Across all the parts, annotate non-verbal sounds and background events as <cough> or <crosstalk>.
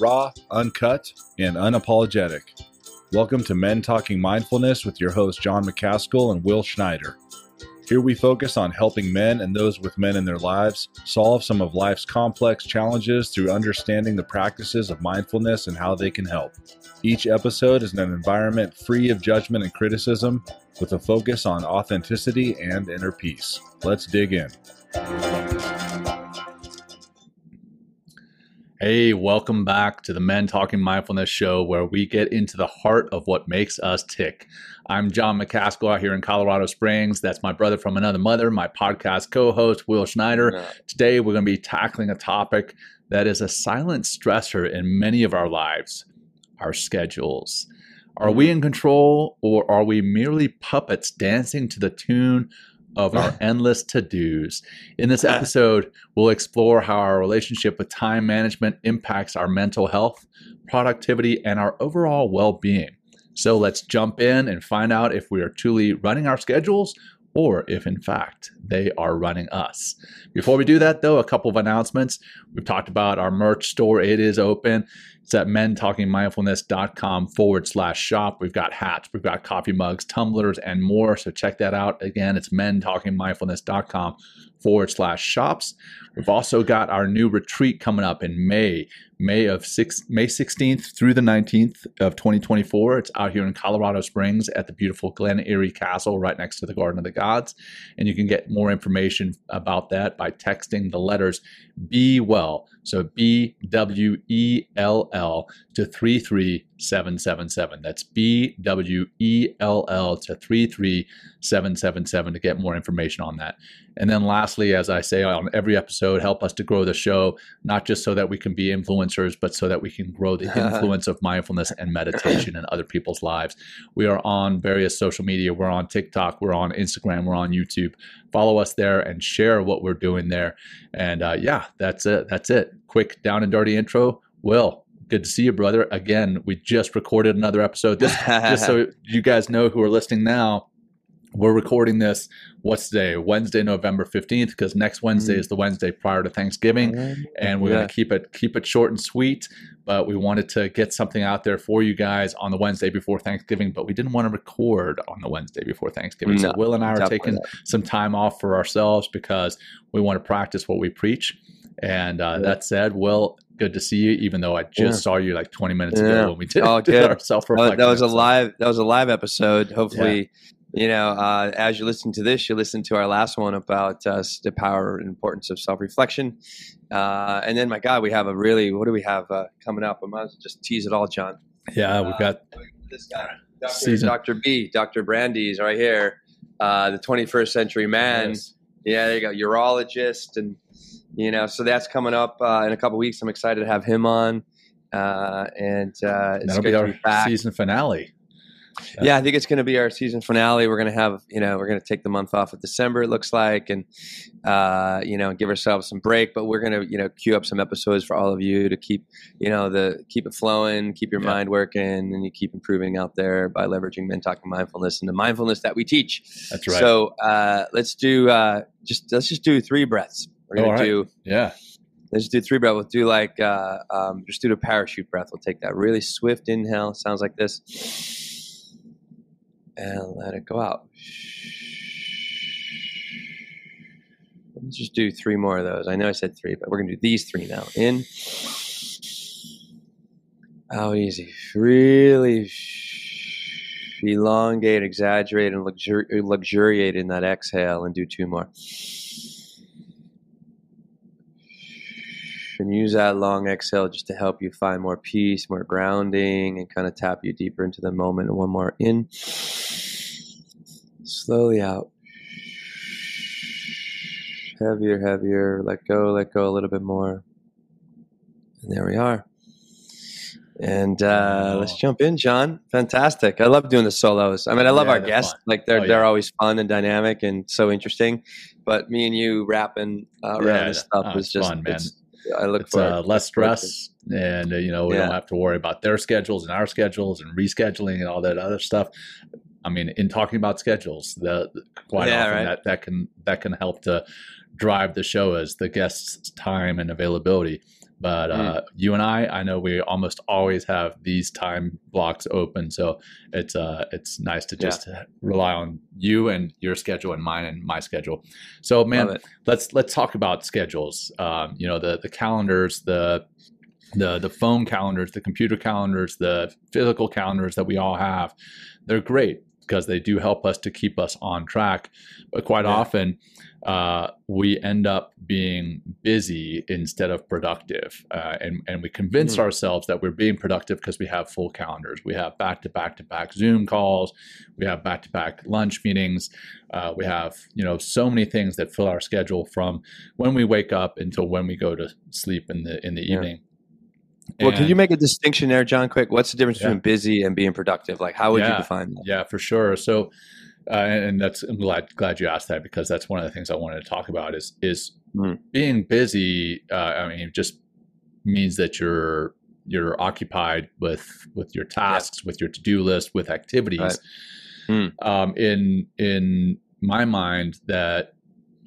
raw, uncut, and unapologetic. Welcome to Men Talking Mindfulness with your hosts John McCaskill and Will Schneider. Here we focus on helping men and those with men in their lives solve some of life's complex challenges through understanding the practices of mindfulness and how they can help. Each episode is in an environment free of judgment and criticism with a focus on authenticity and inner peace. Let's dig in. Hey, welcome back to the Men Talking Mindfulness show where we get into the heart of what makes us tick. I'm John McCaskill out here in Colorado Springs. That's my brother from another mother, my podcast co host, Will Schneider. Yeah. Today, we're going to be tackling a topic that is a silent stressor in many of our lives our schedules. Are we mm-hmm. in control or are we merely puppets dancing to the tune of our <laughs> endless to dos. In this episode, we'll explore how our relationship with time management impacts our mental health, productivity, and our overall well being. So let's jump in and find out if we are truly running our schedules or if in fact they are running us. Before we do that, though, a couple of announcements. We've talked about our merch store, it is open. It's at mentalkingmindfulness.com forward slash shop. We've got hats, we've got coffee mugs, tumblers, and more. So check that out. Again, it's mentalkingmindfulness.com forward slash shops. We've also got our new retreat coming up in May, May of six, May 16th through the 19th of 2024. It's out here in Colorado Springs at the beautiful Glen Eyrie Castle, right next to the Garden of the Gods. And you can get more information about that by texting the letters Be Well. So B W E L L to 33777. That's B W E L L to 33777 to get more information on that. And then lastly, as I say on every episode, help us to grow the show, not just so that we can be influencers, but so that we can grow the <laughs> influence of mindfulness and meditation in other people's lives. We are on various social media. We're on TikTok, we're on Instagram, we're on YouTube. Follow us there and share what we're doing there. And uh, yeah, that's it. That's it. Quick down and dirty intro. Will, good to see you, brother. Again, we just recorded another episode. This, just so <laughs> you guys know who are listening now, we're recording this what's today wednesday november 15th because next wednesday mm-hmm. is the wednesday prior to thanksgiving and we're yeah. going to keep it keep it short and sweet but we wanted to get something out there for you guys on the wednesday before thanksgiving but we didn't want to record on the wednesday before thanksgiving no, so will and i are taking not. some time off for ourselves because we want to practice what we preach and uh, yeah. that said will good to see you even though i just yeah. saw you like 20 minutes ago when we did, oh, <laughs> did our self-reflection that was a live that was a live episode hopefully you know, uh, as you listen to this, you listen to our last one about uh, the power and importance of self-reflection. Uh, and then, my God, we have a really, what do we have uh, coming up? I might as well just tease it all, John. Yeah, we've got uh, this guy, Dr. Season. Dr. B, Dr. Brandy's right here, uh, the 21st century man. Yeah, there you go, urologist. And, you know, so that's coming up in a couple weeks. I'm excited to have him on. and it's That'll be our season finale. Yeah, I think it's going to be our season finale. We're going to have, you know, we're going to take the month off of December. It looks like, and uh, you know, give ourselves some break. But we're going to, you know, queue up some episodes for all of you to keep, you know, the keep it flowing, keep your yeah. mind working, and you keep improving out there by leveraging men talking mindfulness and the mindfulness that we teach. That's right. So uh, let's do uh, just let's just do three breaths. We're going right. do yeah. Let's do three breath. We'll do like uh, um, just do a parachute breath. We'll take that really swift inhale. Sounds like this and let it go out. Let's just do three more of those. I know I said three, but we're going to do these three now. In. How easy. Really elongate, exaggerate, and luxur- luxuriate in that exhale and do two more. And use that long exhale just to help you find more peace, more grounding, and kind of tap you deeper into the moment. And one more in. Slowly out. Heavier, heavier. Let go, let go a little bit more. And there we are. And uh, let's jump in, John. Fantastic. I love doing the solos. I mean, I love yeah, our guests. Fun. Like they're oh, yeah. they're always fun and dynamic and so interesting. But me and you rapping uh, around yeah, this stuff oh, is just fun, man. I look it's, uh, less stress, and uh, you know we don't have to worry about their schedules and our schedules and rescheduling and all that other stuff. I mean, in talking about schedules, the quite yeah, often right. that, that can that can help to drive the show as the guest's time and availability. But uh, you and I, I know we almost always have these time blocks open, so it's uh, it's nice to just rely on you and your schedule and mine and my schedule. So, man, let's let's talk about schedules. Um, you know, the the calendars, the the the phone calendars, the computer calendars, the physical calendars that we all have. They're great because they do help us to keep us on track. But quite Yeah. often, uh, we end up being busy instead of productive, uh, and and we convince Mhm. ourselves that we're being productive because we have full calendars. We have back to back to back Zoom calls. We have back to back lunch meetings. Uh, we have you know so many things that fill our schedule from when we wake up until when we go to sleep in the in the Yeah. evening. Well, can you make a distinction there, John? Quick, what's the difference Yeah. between busy and being productive? Like, how would Yeah. you define that? Yeah, for sure. So, uh, and that's I'm glad glad you asked that because that's one of the things I wanted to talk about is is Mm. being busy. Uh, I mean, it just means that you're you're occupied with with your tasks, with your to do list, with activities. Right. Mm. Um, in in my mind, that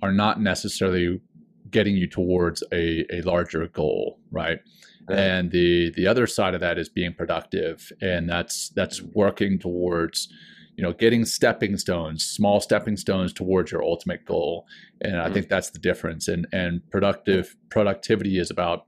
are not necessarily getting you towards a, a larger goal, right? Right. And the the other side of that is being productive, and that's that's working towards, you know, getting stepping stones, small stepping stones towards your ultimate goal. And I Mhm. think that's the difference. And and productive productivity is about,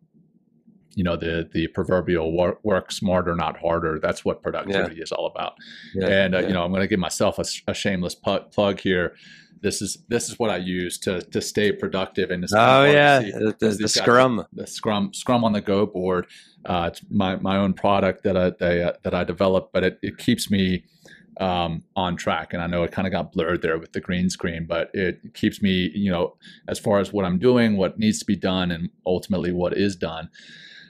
you know, the the proverbial work, work smarter, not harder. That's what productivity is all about. Yeah, And uh, yeah. you know, I'm going to give myself a shameless pu- plug here. This is this is what I use to to stay productive and. it's kind of oh yeah, the, the, the guys- scrum. the Scrum Scrum on the Go board. Uh, it's my my own product that I they, uh, that I developed, but it, it keeps me um, on track. And I know it kind of got blurred there with the green screen, but it keeps me, you know, as far as what I'm doing, what needs to be done, and ultimately what is done.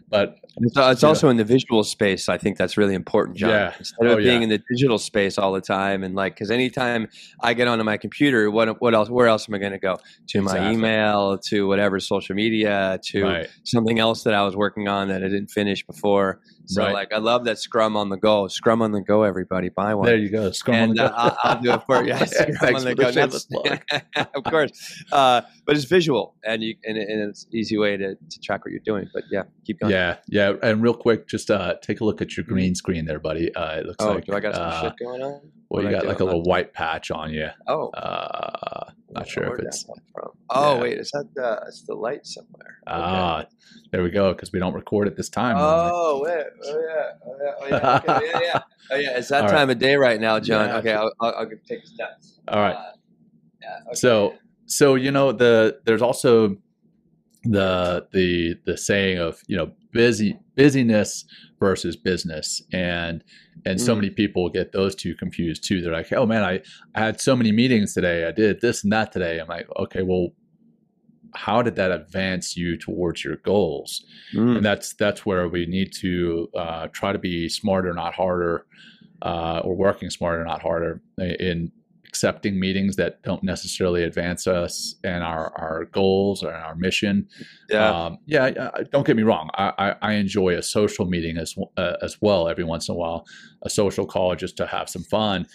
But It's, uh, it's also in the visual space. I think that's really important, John. Yeah. Instead of Oh, being yeah. in the digital space all the time, and like, because anytime I get onto my computer, what what else? Where else am I going to go? To my email, to whatever social media, to right, something else that I was working on that I didn't finish before. So, Right. like, I love that Scrum on the go. Scrum on the go, everybody, buy one. there you go. Scrum on and the Go. uh, I'll, I'll do it for you. <laughs> Yeah, Scrum on the the go. That's- <laughs> of course, uh, but it's visual, and you and, and it's an easy way to, to track what you're doing. But yeah, keep going. Yeah, yeah. And real quick, just uh, take a look at your green screen there, buddy. Uh, it looks Oh, like do I got some uh, shit going on? well, What you got like a little white patch on you. Oh, Uh, not sure if it's from. Oh yeah. wait, is that the it's the light somewhere? Okay. ah, there we go. Because we don't record at this time. Oh wait, oh yeah, oh yeah, oh yeah, okay, yeah, yeah. <laughs> Oh yeah, it's that All right. time of day right now, John. Yeah. Okay, I'll, I'll, I'll take a step. All right. Uh, yeah. Okay. So so you know the there's also the the the saying of you know busy busyness versus business and and so Mm. many people get those two confused too they're like oh man I, I had so many meetings today i did this and that today i'm like okay well how did that advance you towards your goals Mm. and that's that's where we need to uh, try to be smarter not harder uh, or working smarter not harder in accepting meetings that don't necessarily advance us and our, our goals or our mission. Yeah. um, yeah don't get me wrong. I, I, I enjoy a social meeting as, uh, as well every once in a while a social call just to have some fun.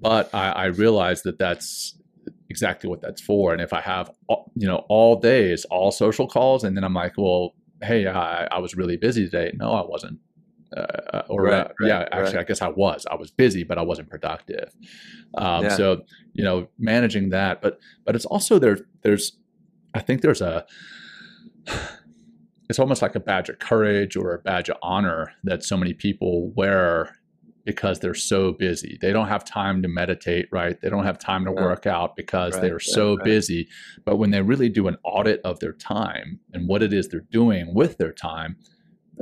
But I, I realize that that's exactly what that's for. And if i have all- you know all days all social calls and then i'm like well hey i, I was really busy today. No i wasn't uh, or Right, uh, right, yeah actually right. i guess i was i was busy but i wasn't productive um, Yeah. so you know managing that but but it's also there there's i think there's a it's almost like a badge of courage or a badge of honor that so many people wear because they're so busy. They don't have time to meditate, right? They don't have time to work out because they're right, so busy. But when they really do an audit of their time and what it is they're doing with their time,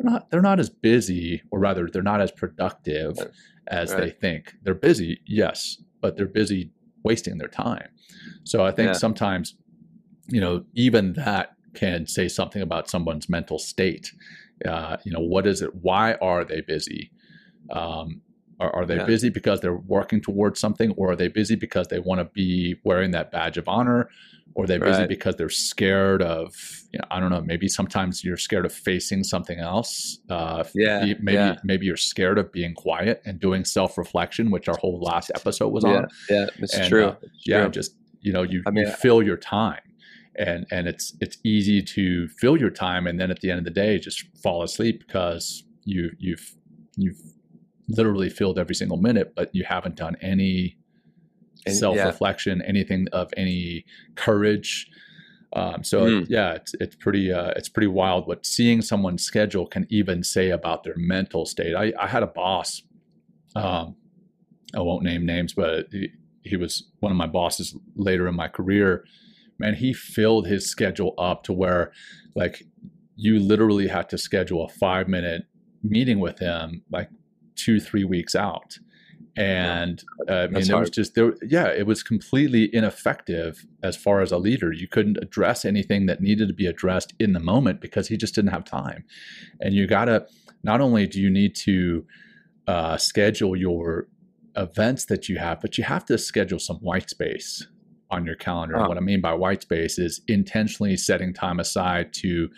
they're not they're not as busy or rather they're not as productive Right. as they think. They're busy, yes, but they're busy wasting their time. So I think Yeah. sometimes you know even that can say something about someone's mental state uh, you know what is it why are they busy um, are, are they Yeah. busy because they're working towards something or are they busy because they want to be wearing that badge of honor or are they busy Right. because they're scared of you know, i don't know maybe sometimes you're scared of facing something else uh, Yeah, maybe yeah. maybe you're scared of being quiet and doing self-reflection which our whole last episode was yeah, on yeah, it's And, true. uh, yeah true. just you know you, I mean, you fill your time and and it's it's easy to fill your time and then at the end of the day just fall asleep because you you've you've literally filled every single minute but you haven't done any And- self-reflection anything of any courage. Um, so Mm. yeah it's it's pretty uh, it's pretty wild what seeing someone's schedule can even say about their mental state. I, I had a boss um, i won't name names but he, he was one of my bosses later in my career. Man he filled his schedule up to where like you literally had to schedule a five minute meeting with him like two three weeks out and uh, I mean, it was just there. Yeah, it was completely ineffective as far as a leader. You couldn't address anything that needed to be addressed in the moment because he just didn't have time. And you gotta not only do you need to uh, schedule your events that you have, but you have to schedule some white space on your calendar. Huh. What I mean by white space is intentionally setting time aside to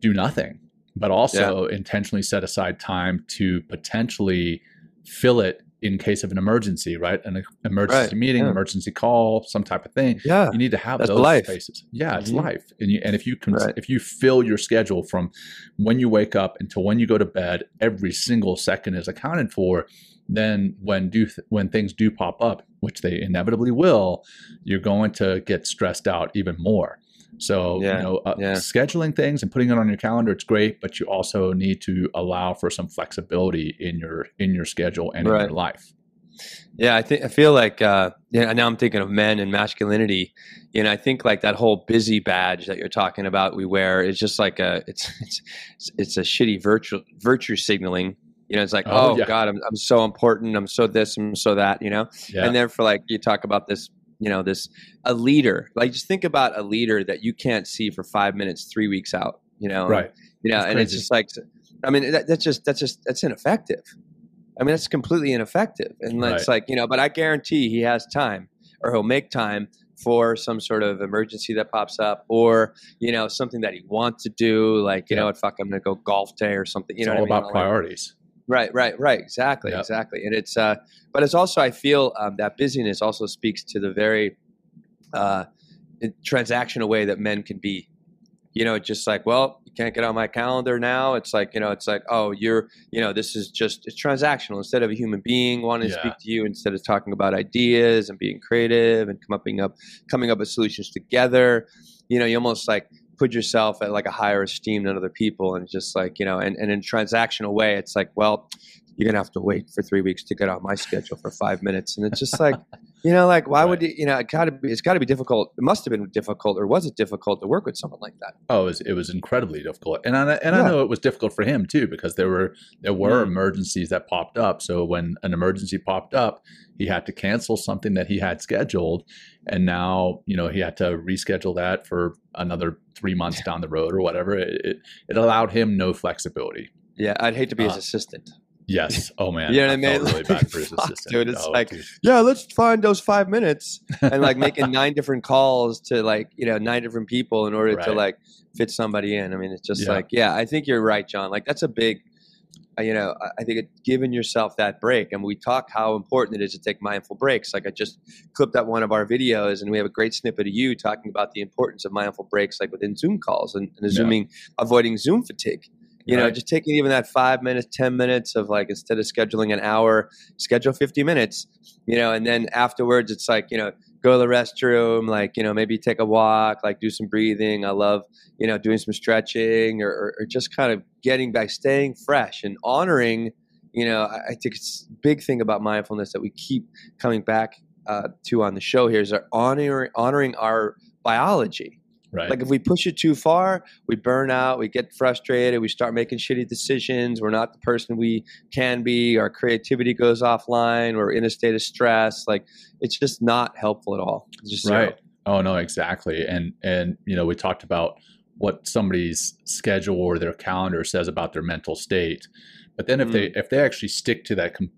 do nothing, but also intentionally set aside time to potentially fill it in case of an emergency, right? An emergency Right, meeting, yeah. emergency call, some type of thing. Yeah. You need to have That's those life. spaces. Yeah, it's Mhm. life. And you, and if you can, Right. if you fill your schedule from when you wake up until when you go to bed, every single second is accounted for. Then when do when things do pop up, which they inevitably will, you're going to get stressed out even more. So Yeah, you know, uh, yeah. scheduling things and putting it on your calendar, it's great, but you also need to allow for some flexibility in your in your schedule and in your life. Yeah, I think I feel like uh, yeah. Now I'm thinking of men and masculinity. You know, I think like that whole busy badge that you're talking about we wear is just like a it's <laughs> it's it's a shitty virtue virtue signaling. You know, it's like Oh, oh, yeah. god, I'm I'm so important. I'm so this. I'm so that. You know, Yeah. and then for like you talk about this. You know, this a leader. Like just think about a leader that you can't see for five minutes, three weeks out. You know, right. you know, That's and it's just like, I mean, that, that's just that's just that's ineffective. I mean, that's completely ineffective, and it's like you know. But I guarantee he has time, or he'll make time for some sort of emergency that pops up, or you know, something that he wants to do, like you Yeah. know what, fuck, I'm gonna go golf day or something. You It's know, all what I mean? about priorities. Right, right, right. Exactly, Yep. exactly. And it's, uh, but it's also, I feel um, that busyness also speaks to the very uh, transactional way that men can be. You know, just like, well, you can't get on my calendar now. It's like, you know, it's like, oh, you're, you know, this is just it's transactional. Instead of a human being wanting to speak to you, instead of talking about ideas and being creative and coming up, coming up with solutions together, you know, you almost like put yourself at like a higher esteem than other people, and just like, you know, and, and in transactional way, it's like, well, you're gonna have to wait for three weeks to get on my schedule for five minutes, and it's just <laughs> like, you know, like why would you, you know, it gotta be, it's gotta be difficult. It must have been difficult, or was it difficult to work with someone like that? Oh, it was, it was incredibly difficult, and I, and I know it was difficult for him too because there were there were Mm. emergencies that popped up. So when an emergency popped up, he had to cancel something that he had scheduled, and now you know he had to reschedule that for another three months down the road or whatever. It it, it allowed him no flexibility. Yeah, I'd hate to be his Uh, assistant. Yes. Oh man. You know what I mean? <laughs> Really bad for his Fuck, assistant, dude, it's Oh, like- dude. Yeah, let's find those five minutes, and like making <laughs> nine different calls to like you know nine different people in order to like fit somebody in. I mean, it's just Yeah. like yeah, I think you're right, John. Like that's a big. uh, You know, I- I think it, giving yourself that break, and we talk how important it is to take mindful breaks. Like I just clipped up one of our videos, and we have a great snippet of you talking about the importance of mindful breaks, like within Zoom calls and, and Yeah. zooming, avoiding Zoom fatigue. You know, just taking even that five minutes, ten minutes of like instead of scheduling an hour, schedule fifty minutes. You know, and then afterwards, it's like you know, go to the restroom, like you know, maybe take a walk, like do some breathing. I love you know doing some stretching or, or, or just kind of getting back, staying fresh and honoring. You know, I, I think it's a big thing about mindfulness that we keep coming back uh, to on the show here is our honoring honoring our biology. Right. Like if we push it too far, we burn out, we get frustrated, we start making shitty decisions, we're not the person we can be, our creativity goes offline, we're in a state of stress. Like it's just not helpful at all. Zero. oh no exactly and and you know we talked about what somebody's schedule or their calendar says about their mental state but then if they mm. if they actually stick to that com-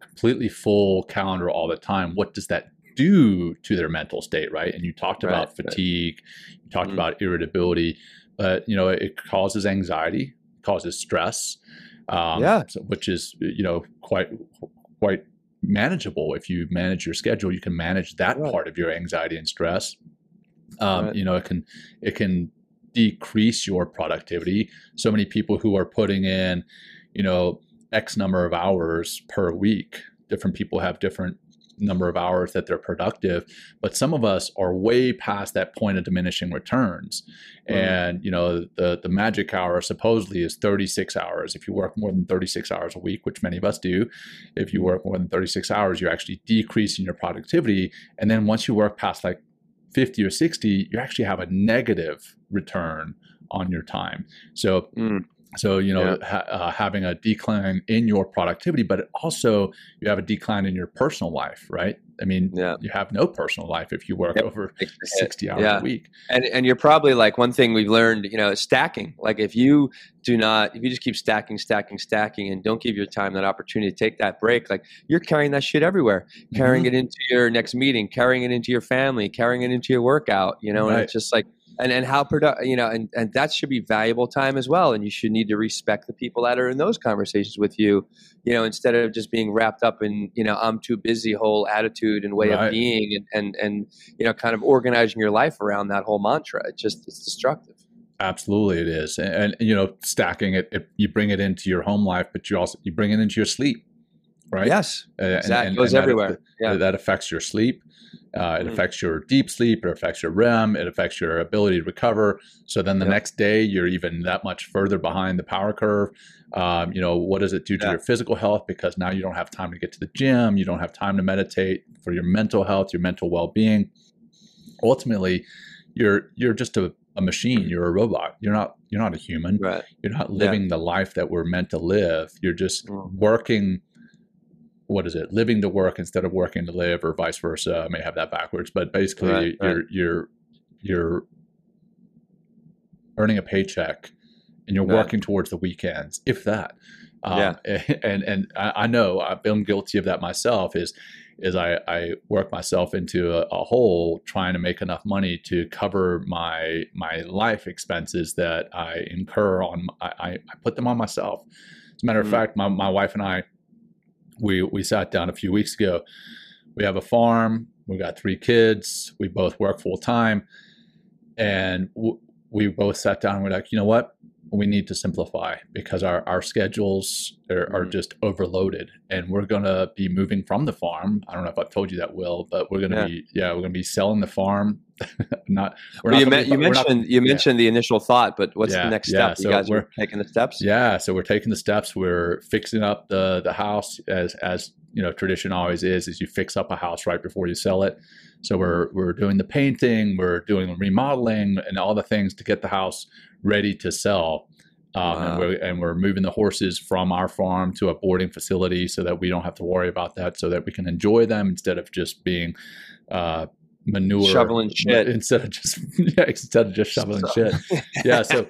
completely full calendar all the time what does that do to their mental state right and you talked Right, about right. fatigue you talked Mhm. about irritability but you know it causes anxiety causes stress um, Yeah. so- which is you know quite quite manageable if you manage your schedule you can manage that Right. part of your anxiety and stress Um, Right. You know, it can it can decrease your productivity. So many people who are putting in, you know, X number of hours per week. Different people have different number of hours that they're productive, but some of us are way past that point of diminishing returns. Mhm. And you know, the the magic hour supposedly is 36 hours. If you work more than 36 hours a week, which many of us do, if you work more than 36 hours, you're actually decreasing your productivity. And then once you work past like 50 or 60, you actually have a negative return on your time. So Mm. So you know, Yeah. ha- uh, having a decline in your productivity, but also you have a decline in your personal life, right? I mean, Yeah. you have no personal life if you work Yep. over Takes a hit. sixty hours Yeah. a week. And and you're probably like one thing we've learned, you know, is stacking. Like if you do not, if you just keep stacking, stacking, stacking, and don't give your time that opportunity to take that break, like you're carrying that shit everywhere, carrying it into your next meeting, carrying it into your family, carrying it into your workout. You know, and it's just like. And, and how produ- you know and, and that should be valuable time as well and you should need to respect the people that are in those conversations with you you know instead of just being wrapped up in you know i'm too busy whole attitude and way Right. of being and, and and you know kind of organizing your life around that whole mantra. It's just it's destructive. Absolutely, it is, and, and you know, stacking it, it, you bring it into your home life, but you also you bring it into your sleep, right? yes Uh, and- exactly and- goes and that- everywhere yeah that affects your sleep. Uh, it Mhm. affects your deep sleep. It affects your REM. It affects your ability to recover. So then the Yep. next day, you're even that much further behind the power curve. Um, you know, what does it do to Yeah. your physical health? Because now you don't have time to get to the gym. You don't have time to meditate for your mental health, your mental well being. Ultimately, you're you're just a, a machine. You're a robot. You're not you're not a human right you're not living the life that we're meant to live you're just Mm. working what is it living to work instead of working to live or vice versa i may have that backwards but basically Right, you're you're you're earning a paycheck and you're Right. working towards the weekends if that um, Yeah. <laughs> and and I, know i've been guilty of that myself is is I, I work myself into a, a hole trying to make enough money to cover my my life expenses that I incur on I, I put them on myself. As a matter of Mm. fact, my, my wife and I we we sat down a few weeks ago. We have a farm. We got three kids. We both work full time, and w- we both sat down. and We're like, you know what? We need to simplify because our, our schedules are, are Mhm. just overloaded, and we're gonna be moving from the farm. I don't know if I've told you that, Will, but we're gonna Yeah. be yeah, we're gonna be selling the farm. <laughs> not we're well, not you, be- you we're not- mentioned you yeah. mentioned the initial thought but what's Yeah, the next yeah, step so you guys we're- are taking the steps Yeah, so we're taking the steps. We're fixing up the the house as as you know tradition always is. Is you fix up a house right before you sell it. So we're we're doing the painting, we're doing the remodeling, and all the things to get the house ready to sell. Um, Wow. and, we're, and we're moving the horses from our farm to a boarding facility so that we don't have to worry about that, so that we can enjoy them instead of just being uh, manure Shoveling shit. instead of just <laughs> yeah, instead of just shoveling So- shit. <laughs> Yeah, so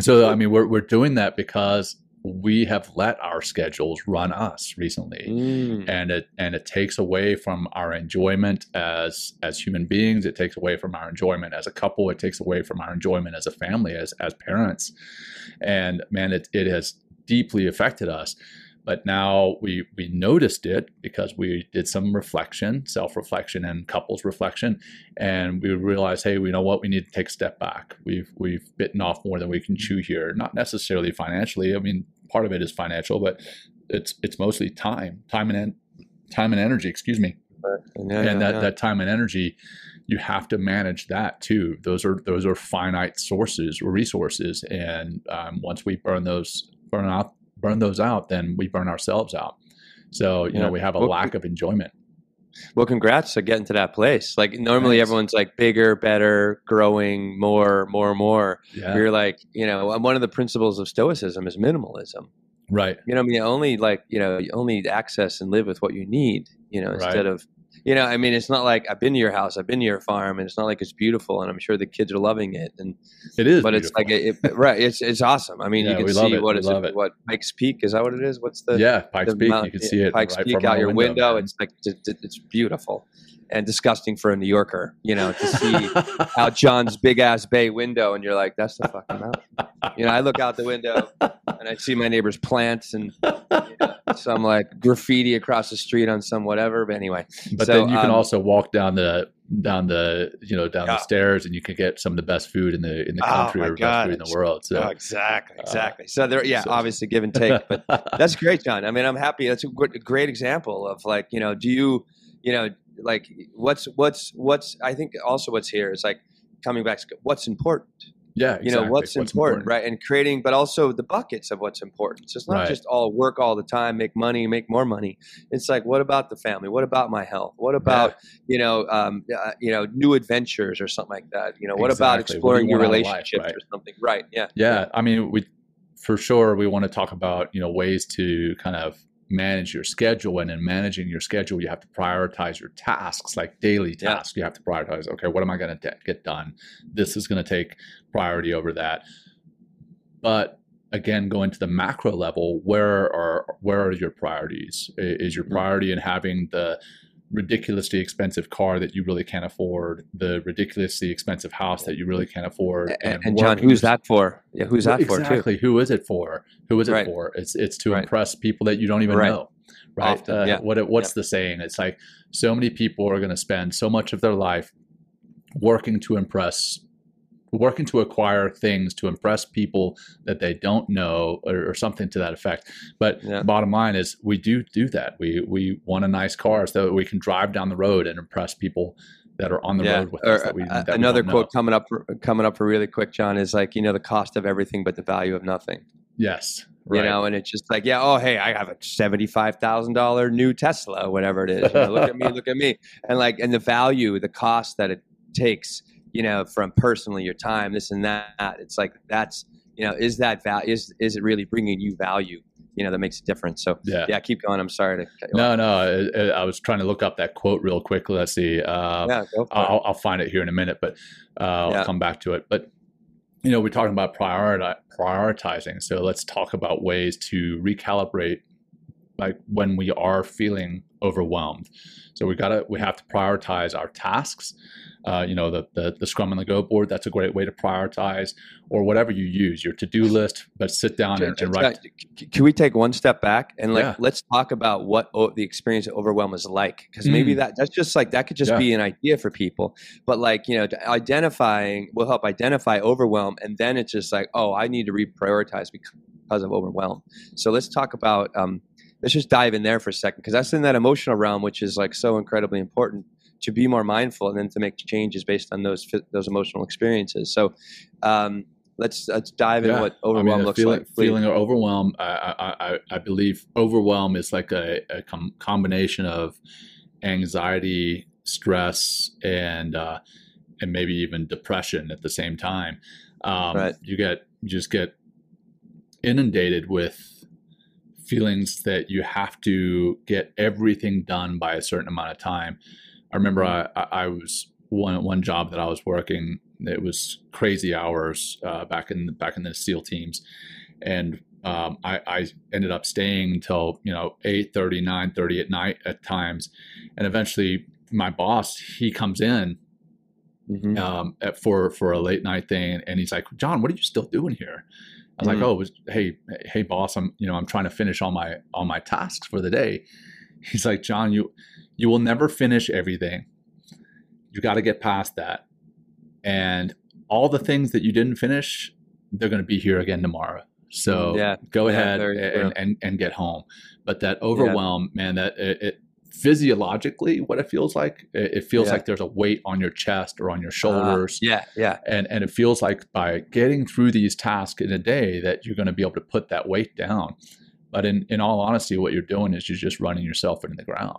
so I mean we're we're doing that because we have let our schedules run us recently. Mm. And it and it takes away from our enjoyment as as human beings. It takes away from our enjoyment as a couple. It takes away from our enjoyment as a family, as as parents. And man, it it has deeply affected us. But now we we noticed it because we did some reflection, self reflection, and couples reflection, and we realized, hey, we know what we need to take a step back. We've we've bitten off more than we can chew here. Not necessarily financially. I mean, part of it is financial, but it's it's mostly time, time and en- time and energy. Excuse me Yeah, and yeah, that yeah. that time and energy you have to manage that too those are those are finite sources or resources and um, once we burn those burn out burn those out then we burn ourselves out so you Yeah. know we have a Well, lack of enjoyment Well, congrats to getting to that place. Like normally Thanks. everyone's like bigger, better, growing, more, more, more. yeah You're like, you know, one of the principles of Stoicism is minimalism. right You know, I mean, only like, you know, you only access and live with what you need. You know, Right. instead of, you know, I mean, it's not like I've been to your house, I've been to your farm, and it's not like it's beautiful, and I'm sure the kids are loving it, and it is but it's like it, it- right, it's it's awesome. I mean, Yeah, you can see it. what is it, it. What Pikes Peak is that what it is? What's the yeah pikes the peak mount- you can see it Pikes right Peak out your window. man. It's like it's beautiful and disgusting for a New Yorker, you know, to see <laughs> out John's big ass bay window, and you're like, that's the fucking mountain. You know, I look out the window and I see my neighbor's plants and you know, some like graffiti across the street on some whatever. But anyway, but So, then you can um, also walk down the down the you know down Yeah. the stairs and you can get some of the best food in the in the Oh, country my or best food in the world. So Oh, exactly, uh, exactly. so there, yeah, so- obviously give and take, but <laughs> that's great, John. I mean, I'm happy. That's a great example of like, you know, do you, you know, like what's what's what's I think also what's here is like coming back to what's important. Yeah, You know, exactly. what's, important, right? And creating, but also the buckets of what's important. So it's not Right. just all work all the time, make money, make more money. It's like, what about the family? What about my health? What about you know, um, uh, you know, new adventures or something like that? You know, what about Exactly. What you exploring your want out of life, relationships right? or something? Right? Yeah. Yeah, I mean, we for sure we want to talk about you know ways to kind of manage your schedule, and in managing your schedule, you have to prioritize your tasks, like daily Yeah. tasks. You have to prioritize. Okay, what am I going to get done? This is going to take priority over that. But again, going to the macro level, where are where are your priorities? Is your Mhm. priority in having the ridiculously expensive car that you really can't afford, the ridiculously expensive house that you really can't afford, And, and John, who's that for? Yeah, who's that for exactly. Who is it for? Who is it Right. for? It's it's to Right. impress people that you don't even Right. know, right? Often, uh, yeah. What it- what's the saying? It's like so many people are going to spend so much of their life working to impress, working to acquire things to impress people that they don't know, or, or something to that effect. But Yeah. bottom line is, we do do that. We we want a nice car so that we can drive down the road and impress people that are on the yeah. road with Or, us. That we, uh, that we another don't know. quote coming up for, coming up for really quick, John, is like you know the cost of everything but the value of nothing. Yes. You know, and it's just like, yeah, oh hey, I have a seventy-five thousand dollar new Tesla, whatever it is. You know, look at me, look at me, and like, and the value, the cost that it takes, you know, from personally your time, this and that. It's like that's, you know, is that value? Is is it really bringing you value? You know, that makes a difference. So yeah. yeah, keep going. I'm sorry to cut you No, off. no. I, I was trying to look up that quote real quick. Let's see. Uh, Yeah. I'll, I'll find it here in a minute, but uh, Yeah. I'll come back to it. But you know, we're talking about prioriti- prioritizing. So let's talk about ways to recalibrate, like when we are feeling overwhelmed. So we gotta we have to prioritize our tasks. Uh, you know, the, the the Scrum and the Go board. That's a great way to prioritize, or whatever you use, your to do list. But sit down and, and write. Can we take one step back and like Yeah. let's talk about what o- the experience of overwhelm is like? Because maybe Mm. that that's just like that could just Yeah. be an idea for people, but like you know, identifying will help identify overwhelm, and then it's just like, oh, I need to reprioritize because of overwhelm. So let's talk about. Um, let's just dive in there for a second because that's in that emotional realm, which is like so incredibly important to be more mindful and then to make changes based on those those emotional experiences. So. Um, Let's let's dive in what overwhelm I mean, looks feeling, like. feeling overwhelmed. I, I, I, I believe overwhelm is like a, a com- combination of anxiety, stress, and uh, and maybe even depression at the same time. Um, Right. You get you just get inundated with feelings that you have to get everything done by a certain amount of time. I remember I, I was one one job that I was working. It was crazy hours uh, back in back in the SEAL teams, and um, I, I ended up staying until you know 8:30, 9:30 at night at times, and eventually my boss he comes in Mhm. um, at, for for a late night thing, and he's like, "John, what are you still doing here?" I was Mhm. like, "Oh, was, hey, hey, boss, I'm you know I'm trying to finish all my all my tasks for the day." He's like, "John, you you will never finish everything. You got to get past that, and all the things that you didn't finish, they're going to be here again tomorrow. So Yeah, go yeah, ahead and, and and get home. But that overwhelm, man, that it, it physiologically, what it feels like, it, it feels Yeah. like there's a weight on your chest or on your Uh, shoulders yeah, yeah, and and it feels like by getting through these tasks in a day that you're going to be able to put that weight down but in in all honesty what you're doing is you're just running yourself into the ground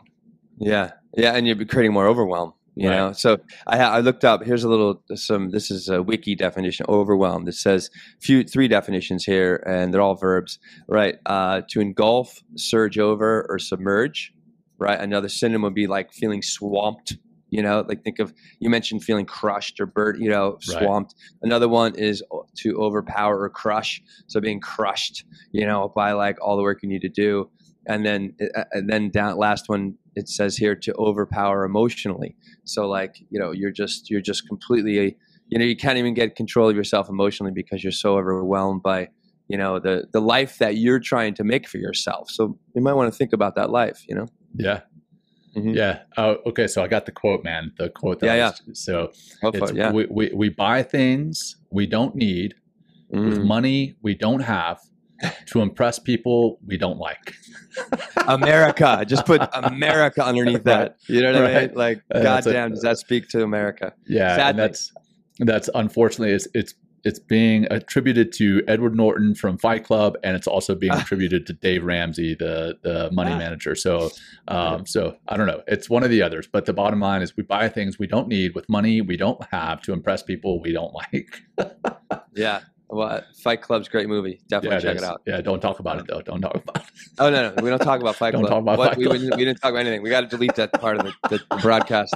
yeah, yeah, and you're creating more overwhelm. You Right. know, so I, I looked up. Here's a little some. This is a wiki definition. Overwhelmed. It says few three definitions here, and they're all verbs. Right. Uh, to engulf, surge over, or submerge. Right. Another synonym would be like feeling swamped. You know, like think of you mentioned feeling crushed or bird. You know, Right. swamped. Another one is to overpower or crush. So being crushed. You know, by like all the work you need to do. And then, uh, and then down last one it says here to overpower emotionally. So like you know you're just you're just completely you know you can't even get control of yourself emotionally because you're so overwhelmed by you know the the life that you're trying to make for yourself. So you might want to think about that life. You know. Yeah Mhm. Yeah. Oh, okay. So I got the quote, man. The quote. That Yeah, was- So it's, it, yeah. we, we, we buy things we don't need with Mm. money we don't have to impress people we don't like. America. Just put <laughs> America underneath that. You know what I mean? Like, Uh, a- goddamn, does that speak to America? Yeah, Sadly. and that's that's unfortunately it's it's it's being attributed to Edward Norton from Fight Club, and it's also being Ah. attributed to Dave Ramsey, the the money Ah. manager. So, um, so I don't know. It's one of the others, but the bottom line is we buy things we don't need with money we don't have to impress people we don't like. <laughs> Yeah. Well, Fight Club's great movie. Definitely yeah, check is. it out. Yeah, don't talk about it though. Don't talk about it. <laughs> Oh no, no, we don't talk about Fight Don't Club. talk about What- Fight we, Club. Didn't, we didn't talk about anything. We got to delete that part of the, the <laughs> broadcast.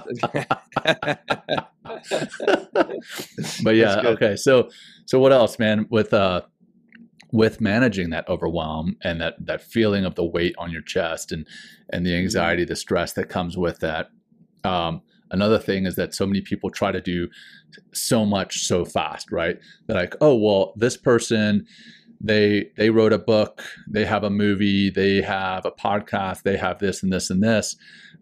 <laughs> but yeah, okay. So so what else, man? With uh with managing that overwhelm and that that feeling of the weight on your chest and and the anxiety, the stress that comes with that. Um, another thing is that so many people try to do so much so fast, right? They're like, oh well, this person they they wrote a book, they have a movie, they have a podcast, they have this and this and this.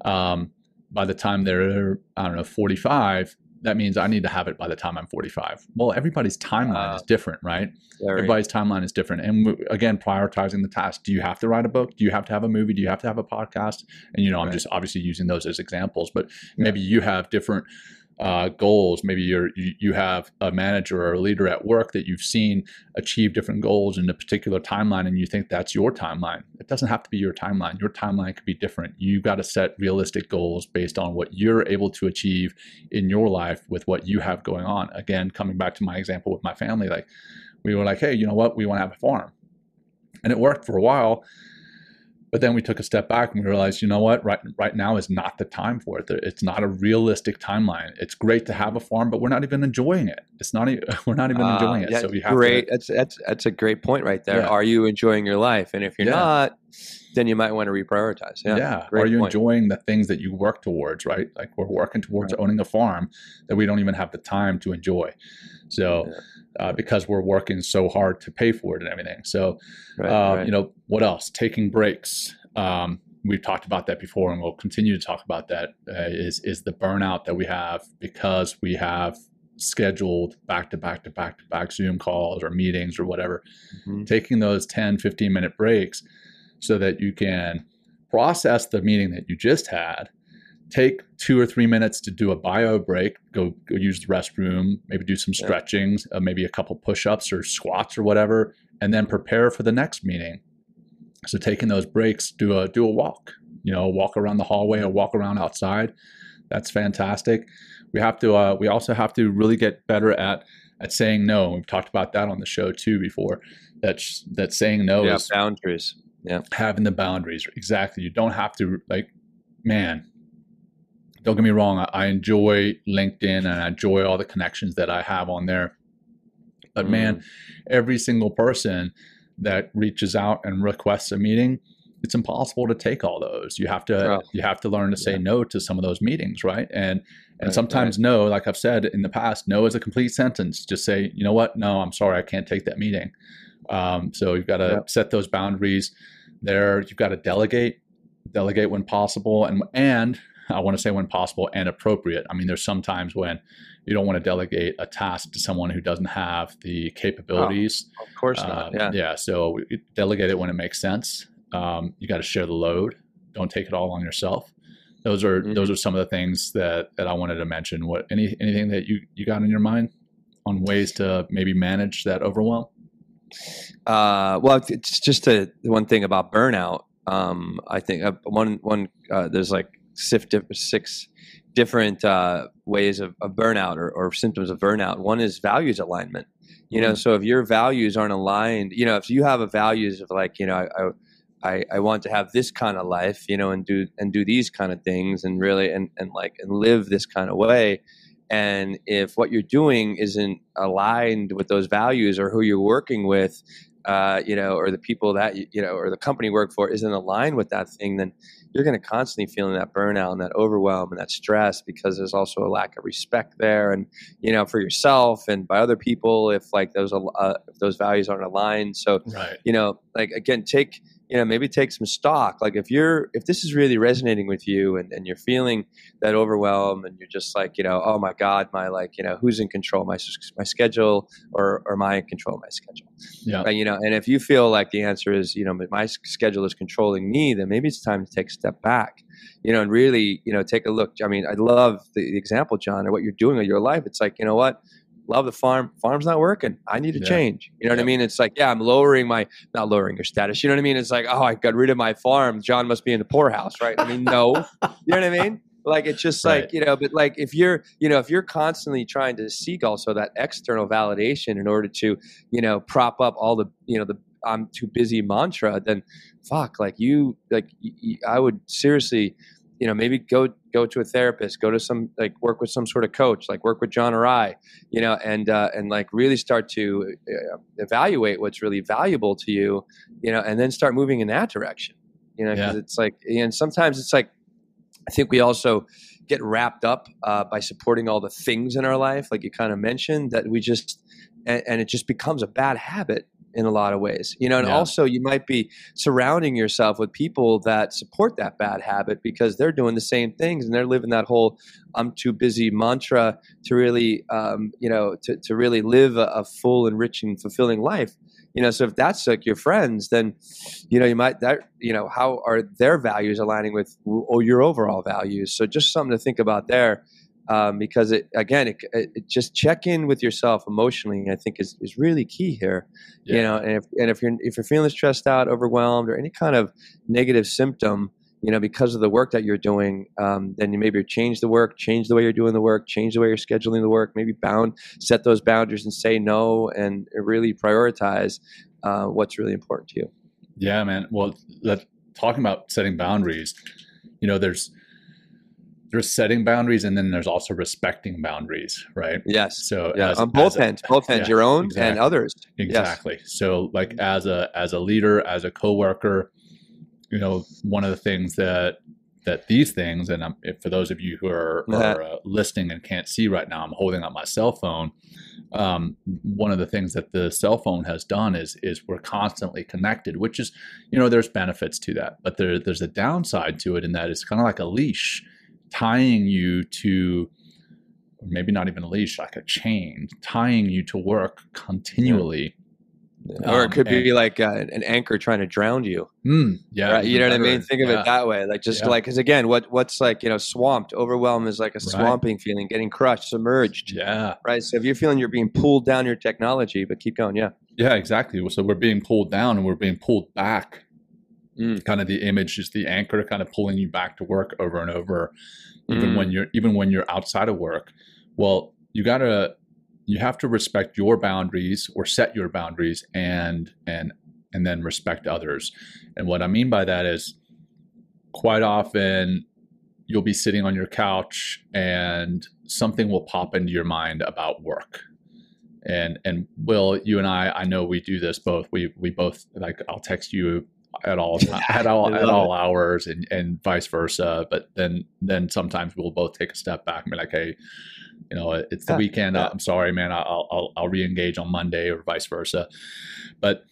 Um, by the time they're I don't know 45, that means I need to have it by the time I'm 45. Well, everybody's timeline Uh, is different, right? Very- Everybody's timeline is different. And w- again, prioritizing the task. Do you have to write a book? Do you have to have a movie? Do you have to have a podcast? And, you know, I'm just obviously using those as examples, but maybe you have different uh, goals. Maybe you're, you, you have a manager or a leader at work that you've seen achieve different goals in a particular timeline and you think that's your timeline. It doesn't have to be your timeline. Your timeline could be different. You've got to set realistic goals based on what you're able to achieve in your life with what you have going on. Again, coming back to my example with my family, like we were like, hey, you know what? We want to have a farm. And it worked for a while. But then we took a step back and we realized, you know what? Right, right now is not the time for it. It's not a realistic timeline. It's great to have a farm, but we're not even enjoying it. It's not. even, <laughs> We're not even Ah, enjoying it. so we have great. to. That's that's that's a great point right there. Yeah. Are you enjoying your life? And if you're Yeah. not, then you might want to reprioritize. Yeah. Yeah. Are you point. enjoying the things that you work towards? Right. Like we're working towards owning a farm that we don't even have the time to enjoy. So, uh, because we're working so hard to pay for it and everything. So, Right, uh, right. you know what else taking breaks um, we've talked about that before and we'll continue to talk about that. Uh, is is the burnout that we have because we have scheduled back to back to back to back zoom calls or meetings or whatever Mhm. taking those 10 15 minute breaks so that you can process the meeting that you just had take two or three minutes to do a bio break go, go use the restroom maybe do some Yeah. stretching uh, maybe a couple push-ups or squats or whatever and then prepare for the next meeting so taking those breaks do a do a walk you know walk around the hallway or walk around outside that's fantastic we have to uh, we also have to really get better at at saying no we've talked about that on the show too before that sh- that saying no yeah, is boundaries. Having the boundaries. Exactly. You don't have to like man don't get me wrong I, I enjoy linkedin and i enjoy all the connections that i have on there. But man every single person that reaches out and requests a meeting it's impossible to take all those. You have to Oh. you have to learn to say Yeah. no to some of those meetings right? And and Right, sometimes no like i've said in the past no is a complete sentence. Just say you know what? No i'm sorry i can't take that meeting. Um, so you've got to Yeah. set those boundaries there you've got to delegate delegate when possible and and i want to say when possible and appropriate i mean there's sometimes when you don't want to delegate a task to someone who doesn't have the capabilities Of course not. Yeah. yeah. So delegate it when it makes sense. Um, you got to share the load. Don't take it all on yourself. Those are Mhm. those are some of the things that that I wanted to mention. What any anything that you you got in your mind on ways to maybe manage that overwhelm? Uh, well, it's just a, one thing about burnout. Um, I think uh, one one uh, there's like six, six different uh, ways of, of burnout or, or symptoms of burnout. One is values alignment. You know, so if your values aren't aligned, you know, if you have a values of like, you know, I, I, I want to have this kind of life, you know, and do and do these kind of things, and really and and like and live this kind of way. And if what you're doing isn't aligned with those values or who you're working with, uh, you know, or the people that you, know, or the company you work for isn't aligned with that thing, then you're going to constantly feeling that burnout and that overwhelm and that stress because there's also a lack of respect there, and you know, for yourself and by other people if like those uh, if those values aren't aligned. So Right. you know, like again, take you know maybe take some stock. Like if you're if this is really resonating with you and, and you're feeling that overwhelm and you're just like you know oh my god my like you know who's in control? My my schedule or or am i in control of my schedule. Yeah. Right, you know and if you feel like the answer is you know my schedule is controlling me then maybe it's time to take a step back you know and really you know take a look. I mean i love the, the example john or what you're doing with your life. It's like you know what love the farm farm's not working. I need to Yeah. change. You know what i mean? It's like yeah i'm lowering my not lowering your status you know what i mean? It's like oh i got rid of my farm. John must be in the poorhouse right? I mean no. You know what i mean? Like it's just Right. like you know but like if you're you know if you're constantly trying to seek also that external validation in order to you know prop up all the you know the i'm too busy mantra then fuck like you like y- y- i would seriously you know maybe go go to a therapist go to some like work with some sort of coach like work with john or i you know and uh, and like really start to uh, evaluate what's really valuable to you you know and then start moving in that direction you know because Yeah. it's like and sometimes it's like i think we also get wrapped up uh, by supporting all the things in our life like you kind of mentioned that we just and, and it just becomes a bad habit in a lot of ways you know and Yeah. also you might be surrounding yourself with people that support that bad habit because they're doing the same things and they're living that whole i'm too busy mantra to really um, you know to, to really live a, a full enriching fulfilling life you know so if that's like your friends then you know you might that you know how are their values aligning with or your overall values so just something to think about there um, because it again it, it just check in with yourself emotionally i think is, is really key here you know and if, and if you're if you're feeling stressed out overwhelmed or any kind of negative symptom you know because of the work that you're doing um, then you maybe change the work change the way you're doing the work change the way you're scheduling the work maybe bound set those boundaries and say no and really prioritize uh, what's really important to you Yeah, man. Well, that, talking about setting boundaries, you know, there's there's setting boundaries, and then there's also respecting boundaries, right? yes So yeah as- on both a- ends both ends yeah, your own exactly. and others Yes. Exactly. So like as a as a leader, as a coworker, you know, one of the things that that these things, and I'm, if for those of you who are, <laughs> are uh, listening and can't see right now, I'm holding up my cell phone. Um, one of the things that the cell phone has done is is we're constantly connected, which is, you know, there's benefits to that, but there there's a downside to it in that it's kind of like a leash tying you to maybe not even a leash, like a chain, tying you to work continually. or it Um, could be and- like uh, an anchor trying to drown you Mm, yeah, right? You know what I mean? Think of Yeah. it that way. Like just Yeah. like because again, what what's like you know swamped, overwhelmed is like a Right. swamping feeling, getting crushed, submerged, Yeah, right? So if you're feeling you're being pulled down your technology, but keep going, yeah, yeah, exactly. So we're being pulled down and we're being pulled back. Mm. Kind of the image is the anchor, kind of pulling you back to work over and over, even Mm. when you're even when you're outside of work. Well, you gotta you have to respect your boundaries or set your boundaries and and and then respect others. And what I mean by that is quite often you'll be sitting on your couch and something will pop into your mind about work. And and Will, you and I, I know we do this both. We we both like I'll text you at all <laughs> at all at all hours and and vice versa. But then then sometimes we'll both take a step back and be like, hey, you know, it's the Yeah, weekend. yeah. I'm sorry, man. I'll I'll I'll re-engage on Monday or vice versa. But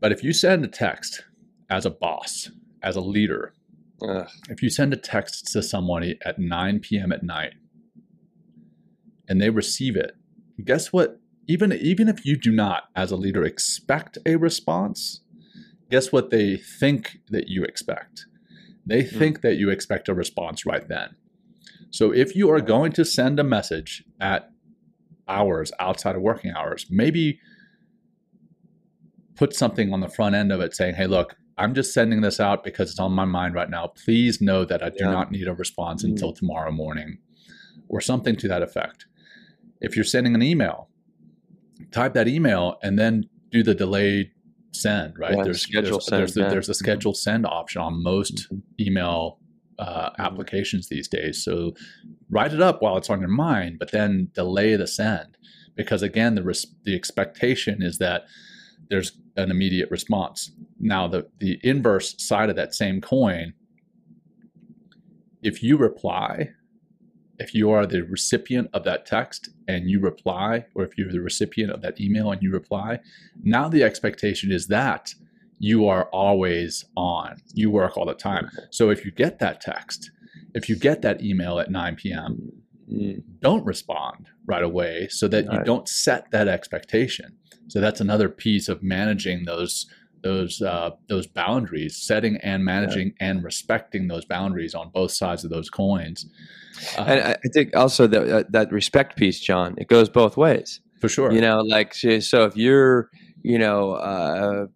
but if you send a text as a boss, as a leader, Ugh. if you send a text to somebody at 9 p.m. at night and they receive it, guess what? Even even if you do not, as a leader, expect a response, guess what they think that you expect? They Hmm. think that you expect a response right then. So if you are going to send a message at hours outside of working hours, maybe put something on the front end of it saying, hey, look, I'm just sending this out because it's on my mind right now. Please know that I do Yeah. not need a response Mm. until tomorrow morning, or something to that effect. If you're sending an email, type that email and then do the delayed send, right? Yeah, schedule there's, send, there's, the, yeah. there's the scheduled send option on most Mhm. email uh, Mhm. applications these days. So write it up while it's on your mind, but then delay the send because again, the res- the expectation is that there's an immediate response. Now, the the inverse side of that same coin, if you reply, if you are the recipient of that text and you reply, or if you're the recipient of that email and you reply, now the expectation is that you are always on. You work all the time. So if you get that text, if you get that email at 9 p.m., Mm. don't respond right away so that you don't set that expectation. So that's another piece of managing those those uh, those boundaries, setting and managing and respecting those boundaries on both sides of those coins. Uh, And I think also that uh, that respect piece, John, it goes both ways. for sure. You know, like so so if you're, you know, uh,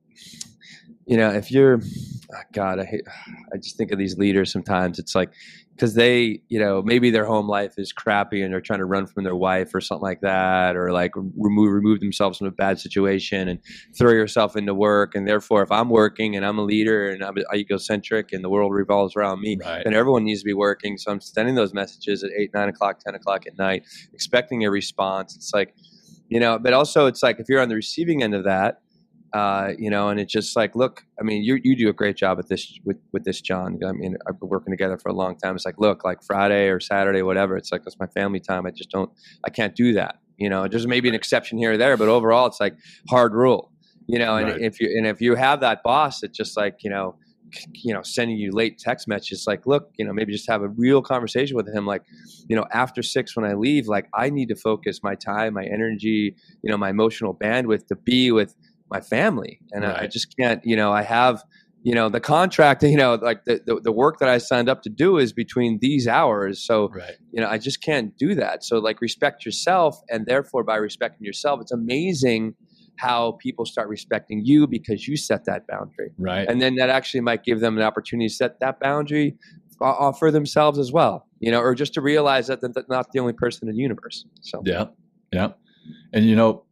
you know, if you're, oh God, I hate, I just think of these leaders sometimes. It's like because they, you know, maybe their home life is crappy and they're trying to run from their wife or something like that, or like remove remove themselves from a bad situation and throw yourself into work. And therefore, if I'm working and I'm a leader and I'm egocentric and the world revolves around me, right. then everyone needs to be working. So I'm sending those messages at eight, nine o'clock, ten o'clock at night, expecting a response. It's like, you know, but also it's like if you're on the receiving end of that, uh, you know, and it's just like, look, I mean, you you do a great job at this with with this, John. I mean, I've been working together for a long time. It's like, look, like Friday or Saturday, whatever. It's like that's my family time. I just don't, I can't do that. You know, there's maybe an exception here or there, but overall, it's like hard rule. You know, and Right. if you and if you have that boss that just like you know you know sending you late text messages like look you know maybe just have a real conversation with him like you know after six when i leave like i need to focus my time my energy you know my emotional bandwidth to be with my family and I, I just can't you know i have you know the contract <laughs> you know like the, the, the work that i signed up to do is between these hours so right. you know i just can't do that so like respect yourself and therefore by respecting yourself it's amazing how people start respecting you because you set that boundary Right. and then that actually might give them an opportunity to set that boundary uh, for themselves as well you know or just to realize that they're not the only person in the universe so Yeah, yeah. And you know,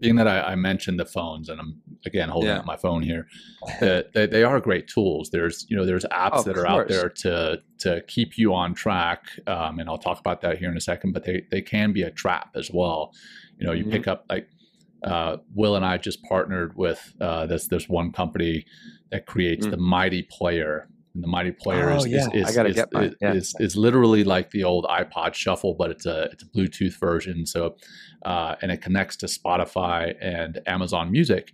being that I, I mentioned the phones, and I'm again holding Yeah. up my phone here, that they, they are great tools. There's you know there's apps Of that are out there to to keep you on track, um, and I'll talk about that here in a second. But they they can be a trap as well. You know, you Mhm. pick up like uh, Will and I just partnered with uh, this this one company that creates Mm. the Mighty Player. And the Mighty Player Oh, is, yeah. is, is, gotta is, get is, Yeah. is, is literally like the old iPod Shuffle, but it's a it's a Bluetooth version. So uh, and it connects to Spotify and Amazon Music.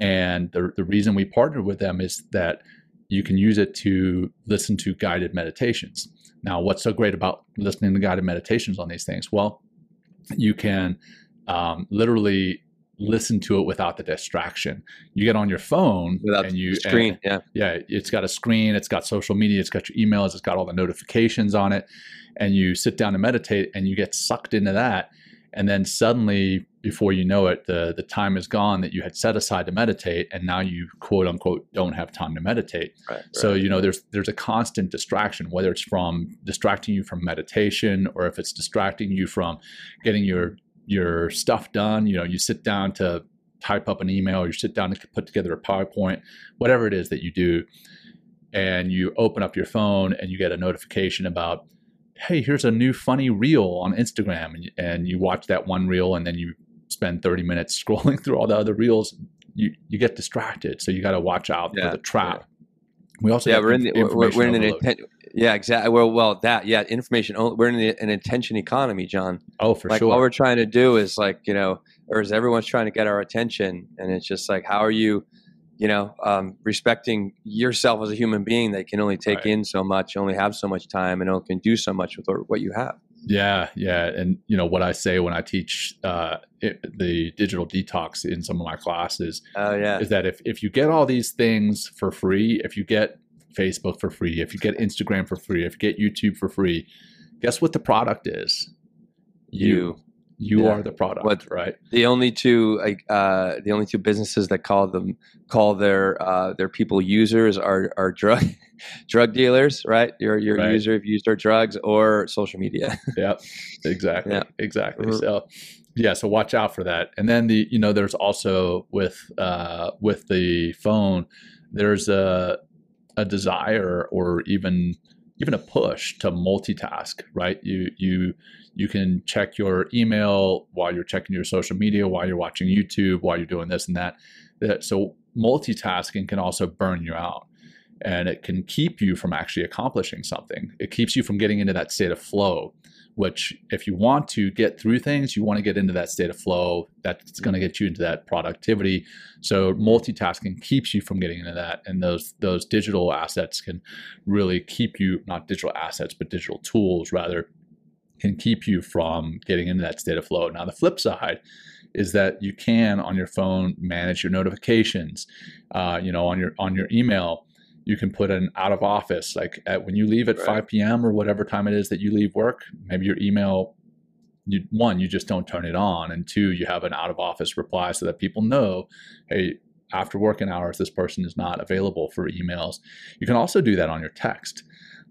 And the the reason we partnered with them is that you can use it to listen to guided meditations. Now, what's so great about listening to guided meditations on these things? Well, you can um, literally listen to it without the distraction. You get on your phone without and you screen and- yeah yeah, it's got a screen, it's got social media, it's got your emails, it's got all the notifications on it, and you sit down to meditate and you get sucked into that, and then suddenly, before you know it, the the time is gone that you had set aside to meditate, and now you quote unquote don't have time to meditate. right, So right. you know, there's there's a constant distraction, whether it's from distracting you from meditation or if it's distracting you from getting your your stuff done. You know, you sit down to type up an email, or you sit down to put together a PowerPoint, whatever it is that you do, and you open up your phone and you get a notification about, hey, here's a new funny reel on Instagram, and, and you watch that one reel, and then you spend 30 minutes <laughs> scrolling through all the other reels. You you get distracted, so you got to watch out Yeah, for the trap. We also yeah we're in the we're, we're in an yeah exactly well well that yeah information only, we're in the, an attention economy john. Oh for like sure. what we're trying to do is like you know or is everyone's trying to get our attention and it's just like how are you you know um, respecting yourself as a human being that can only take Right. in so much only have so much time and only can do so much with what- what you have? Yeah, yeah, and you know what I say when I teach uh, it, the digital detox in some of my classes oh yeah. is that if if you get all these things for free, if you get Facebook for free, if you get Instagram for free, if you get YouTube for free, guess what the product is? you You Yeah. are the product, right? the only two like uh, the only two businesses that call them call their uh, their people users are are drug <laughs> drug dealers, right? You're you're Right. user if you used our drugs or social media. <laughs> Yep, exactly, exactly. Mhm. So, yeah, so watch out for that. And then the you know there's also with uh, with the phone, there's a a desire or even even a push to multitask, right? You you you can check your email while you're checking your social media, while you're watching YouTube, while you're doing this and that. That- So multitasking can also burn you out and it can keep you from actually accomplishing something. It keeps you from getting into that state of flow which if you want to get through things, you want to get into that state of flow. That's going to get you into that productivity. So multitasking keeps you from getting into that, and those those digital assets can really keep you not digital assets, but digital tools rather can keep you from getting into that state of flow. Now the flip side is that you can on your phone manage your notifications. Uh, you know, on your on your email you can put an out of office like at, when you leave at right. 5 p.m or whatever time it is that you leave work maybe your email you one you just don't turn it on and two you have an out of office reply so that people know hey after working hours this person is not available for emails you can also do that on your text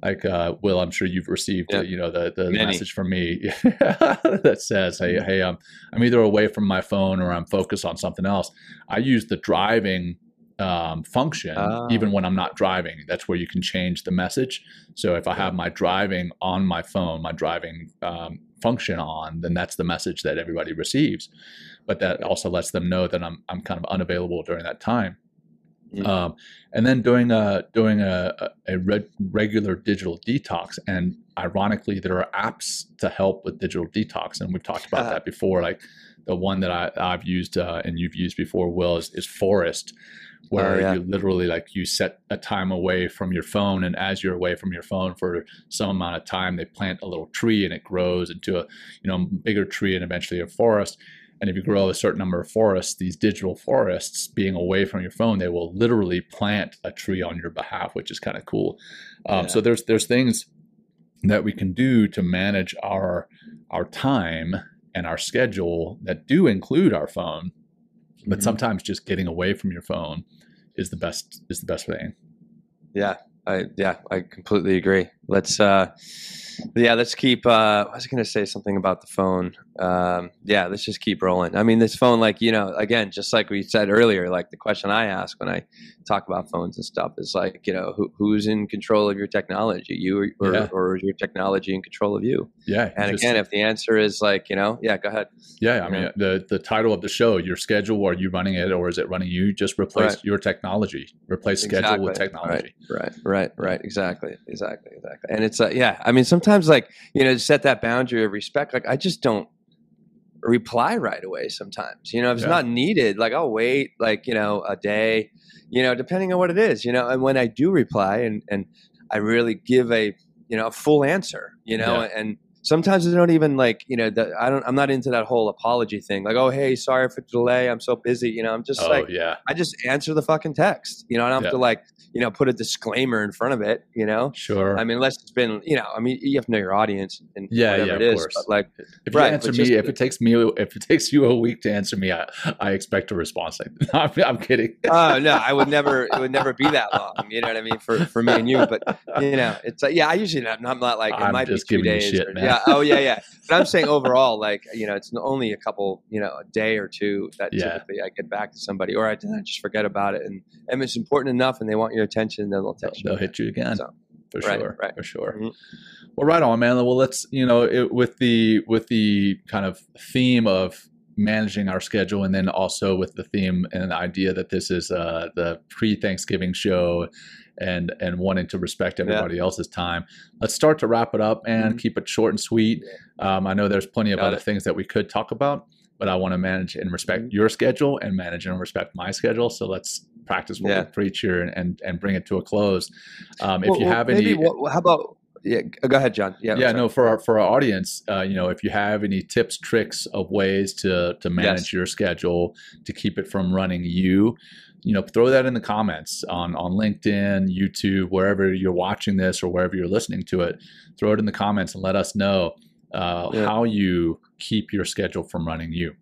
like uh, will i'm sure you've received yep. uh, you know the, the message from me <laughs> that says hey mm-hmm. hey um, i'm either away from my phone or i'm focused on something else i use the driving um, function even ah. when I'm not driving. That's where you can change the message. So if I have my driving on my phone, my driving um, function on, then that's the message that everybody receives. But that also lets them know that I'm I'm kind of unavailable during that time. Mm-hmm. Um, and then doing a doing a, a regular digital detox. And ironically, there are apps to help with digital detox, and we've talked about uh, <laughs> that before. Like the one that I, I've used uh, and you've used before, Will, is, is Forest, where oh, yeah. you literally like you set a time away from your phone and as you're away from your phone for some amount of time they plant a little tree and it grows into a you know bigger tree and eventually a forest and if you grow a certain number of forests these digital forests being away from your phone they will literally plant a tree on your behalf which is kind of cool um, yeah. so there's there's things that we can do to manage our our time and our schedule that do include our phone but mm-hmm. sometimes just getting away from your phone is the best is the best thing. Yeah, I yeah, I completely agree. Let's uh yeah, let's keep. Uh, I was going to say something about the phone. Um, yeah, let's just keep rolling. I mean, this phone, like you know, again, just like we said earlier, like the question I ask when I talk about phones and stuff is like, you know, who, who's in control of your technology, you or, or, yeah. or is your technology in control of you? Yeah. And just, again, if the answer is like, you know, yeah, go ahead. Yeah, I mean, the the title of the show, your schedule, are you running it or is it running you? Just replace right. your technology, replace exactly. schedule with technology. Right, right, right, right. Exactly, exactly, exactly. And it's like, yeah, I mean, sometimes sometimes like you know set that boundary of respect like i just don't reply right away sometimes you know if it's yeah. not needed like i'll wait like you know a day you know depending on what it is you know and when i do reply and and i really give a you know a full answer you know yeah. and sometimes I don't even like, you know, the, I don't, I'm not into that whole apology thing. Like, oh, hey, sorry for the delay. I'm so busy. You know, I'm just oh, like, yeah, I just answer the fucking text. You know, I don't have to like, you know, put a disclaimer in front of it. You know, sure. I mean, unless it's been, you know, I mean, you have to know your audience and yeah, whatever yeah, it is. Like, if right, you answer me, just, if it takes me, if it takes you a week to answer me, I, I expect a response. Like, <laughs> I'm, I'm kidding. Oh no, I would never. It would never be that long. You know what I mean? For for me and you, but you know, it's like, yeah, I usually not, I'm not like it I'm might be two days. Shit, or, yeah. Oh yeah, yeah but I'm saying overall, like you know, it's only a couple, you know, a day or two that yeah. typically I get back to somebody, or I, I, just forget about it, and and it's important enough, and they want your attention, then they'll text they'll, you. They'll hit you again. So, for right, sure, right. for sure. Mm-hmm. Well, right on, man. Well, let's you know, it, with the with the kind of theme of managing our schedule and then also with the theme and the idea that this is uh, the pre-thanksgiving show and and wanting to respect everybody yeah. else's time. Let's start to wrap it up and mm-hmm. keep it short and sweet. Um, I know there's plenty of Got other it. things that we could talk about, but I want to manage and respect mm-hmm. your schedule and manage and respect my schedule. So let's practice what yeah. we preach here and, and, and bring it to a close. Um, if well, you have well, any, what, how about yeah, go ahead, John. Yeah, yeah. No, for our for our audience, uh, you know, if you have any tips, tricks of ways to to manage yes. your schedule to keep it from running you, you know, throw that in the comments on on LinkedIn, YouTube, wherever you're watching this or wherever you're listening to it. Throw it in the comments and let us know uh, yeah. how you keep your schedule from running you.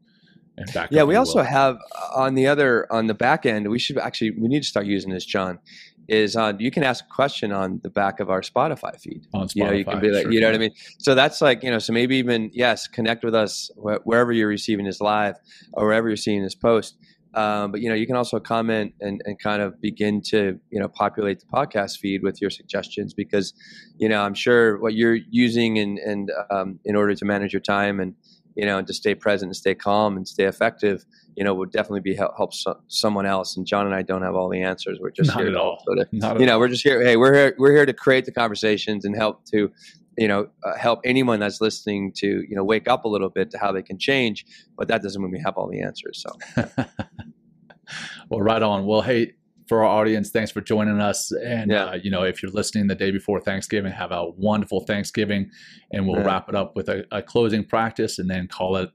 yeah, we also will. have uh, on the other on the back end. We should actually we need to start using this, John. Is on you can ask a question on the back of our Spotify feed. On Spotify, you know, you can be like, sure you know what I mean. So that's like you know, so maybe even yes, connect with us wh- wherever you're receiving this live or wherever you're seeing this post um, but you know, you can also comment and, and kind of begin to you know populate the podcast feed with your suggestions because you know I'm sure what you're using and and um, in order to manage your time and you know and to stay present and stay calm and stay effective you know would definitely be help, help so, someone else and John and I don't have all the answers we're just Not here at all. To, Not you know all. we're just here hey we're here we're here to create the conversations and help to you know uh, help anyone that's listening to you know wake up a little bit to how they can change. But that doesn't mean we have all the answers. So. <laughs> well, right on. Well, hey, for our audience, thanks for joining us. And Yeah. uh, you know, if you're listening the day before Thanksgiving, have a wonderful Thanksgiving, and we'll Yeah. wrap it up with a, a closing practice, and then call it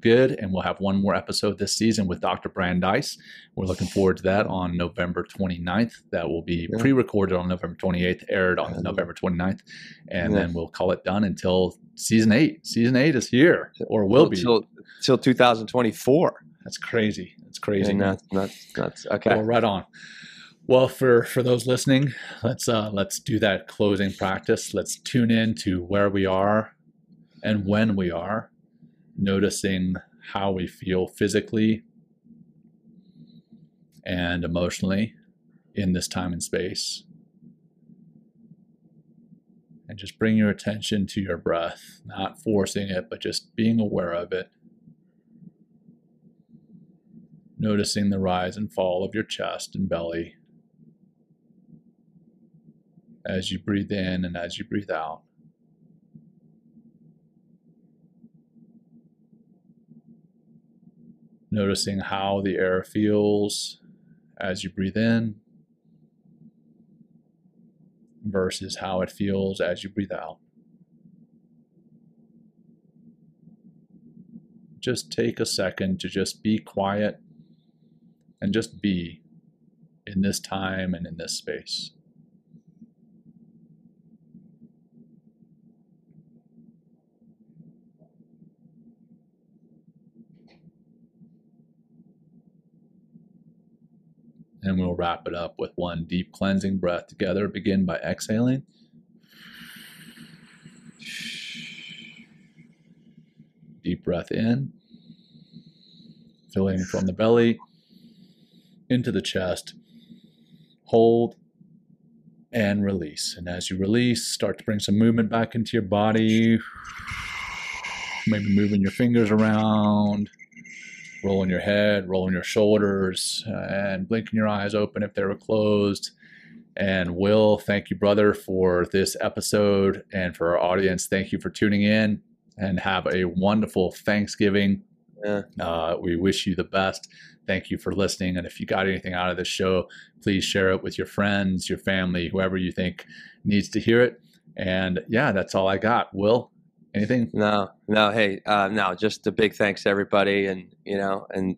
good. And we'll have one more episode this season with Dr. Brandeis. We're looking forward to that on November 29th. That will be Yeah. pre-recorded on November 28th, aired on. November 29th, and then we'll call it done until season eight. Season eight is here, or will be. till till 2024. That's crazy. That's crazy. That's that's that's okay. Well, right on. Well, for for those listening, let's uh, let's do that closing practice. Let's tune in to where we are and when we are, noticing how we feel physically and emotionally in this time and space. And just bring your attention to your breath, not forcing it, but just being aware of it. Noticing the rise and fall of your chest and belly as you breathe in and as you breathe out. Noticing how the air feels as you breathe in versus how it feels as you breathe out. Just take a second to just be quiet and just be in this time and in this space. And we'll wrap it up with one deep cleansing breath together. Begin by exhaling. Deep breath in, filling from the belly into the chest. Hold and release. And as you release, start to bring some movement back into your body. Maybe moving your fingers around, rolling your head, rolling your shoulders, and blinking your eyes open if they were closed. And Will, thank you, brother, for this episode. And for our audience, thank you for tuning in and have a wonderful Thanksgiving. Yeah. Uh, we wish you the best. Thank you for listening. And if you got anything out of this show, please share it with your friends, your family, whoever you think needs to hear it. And yeah, that's all I got. Will, anything? No, no, hey, uh, no, just a big thanks to everybody, and you know, and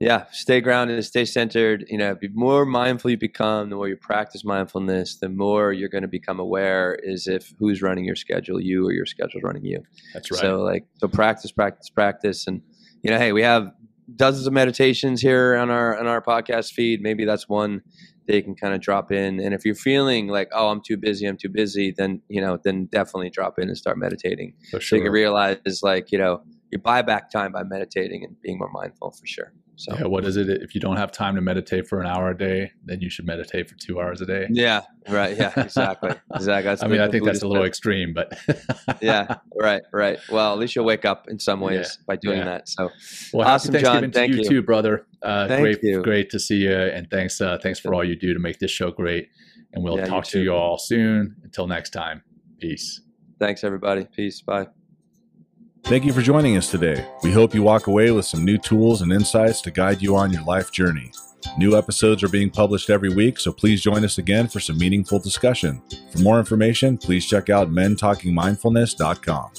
yeah, stay grounded, stay centered. You know, the more mindful you become, the more you practice mindfulness, the more you're going to become aware is if who's running your schedule, you or your schedule's running you. That's right. So like, so practice, practice, practice, and you know, hey, we have dozens of meditations here on our on our podcast feed. Maybe that's one you can kind of drop in. And if you're feeling like, oh, I'm too busy, I'm too busy, then you know, then definitely drop in and start meditating. for So you can realize like, you know, you buy back time by meditating and being more mindful for sure. So Yeah, what is it? If you don't have time to meditate for an hour a day, then you should meditate for two hours a day. yeah, right. Yeah, exactly. <laughs> Exactly. That's I mean, I think that's a little extreme, but <laughs> yeah, right, right. Well, at least you'll wake up in some ways by doing yeah. that. So Well, Awesome, John. To Thank you, you. too, brother. Uh, Thank great, you. great to see you, and thanks, uh, thanks for all you do to make this show great. And we'll Yeah, you talk to you all soon. Until next time, peace. thanks everybody. Peace. Bye. Thank you for joining us today. We hope you walk away with some new tools and insights to guide you on your life journey. New episodes are being published every week, so please join us again for some meaningful discussion. For more information, please check out mentalkingmindfulness.com.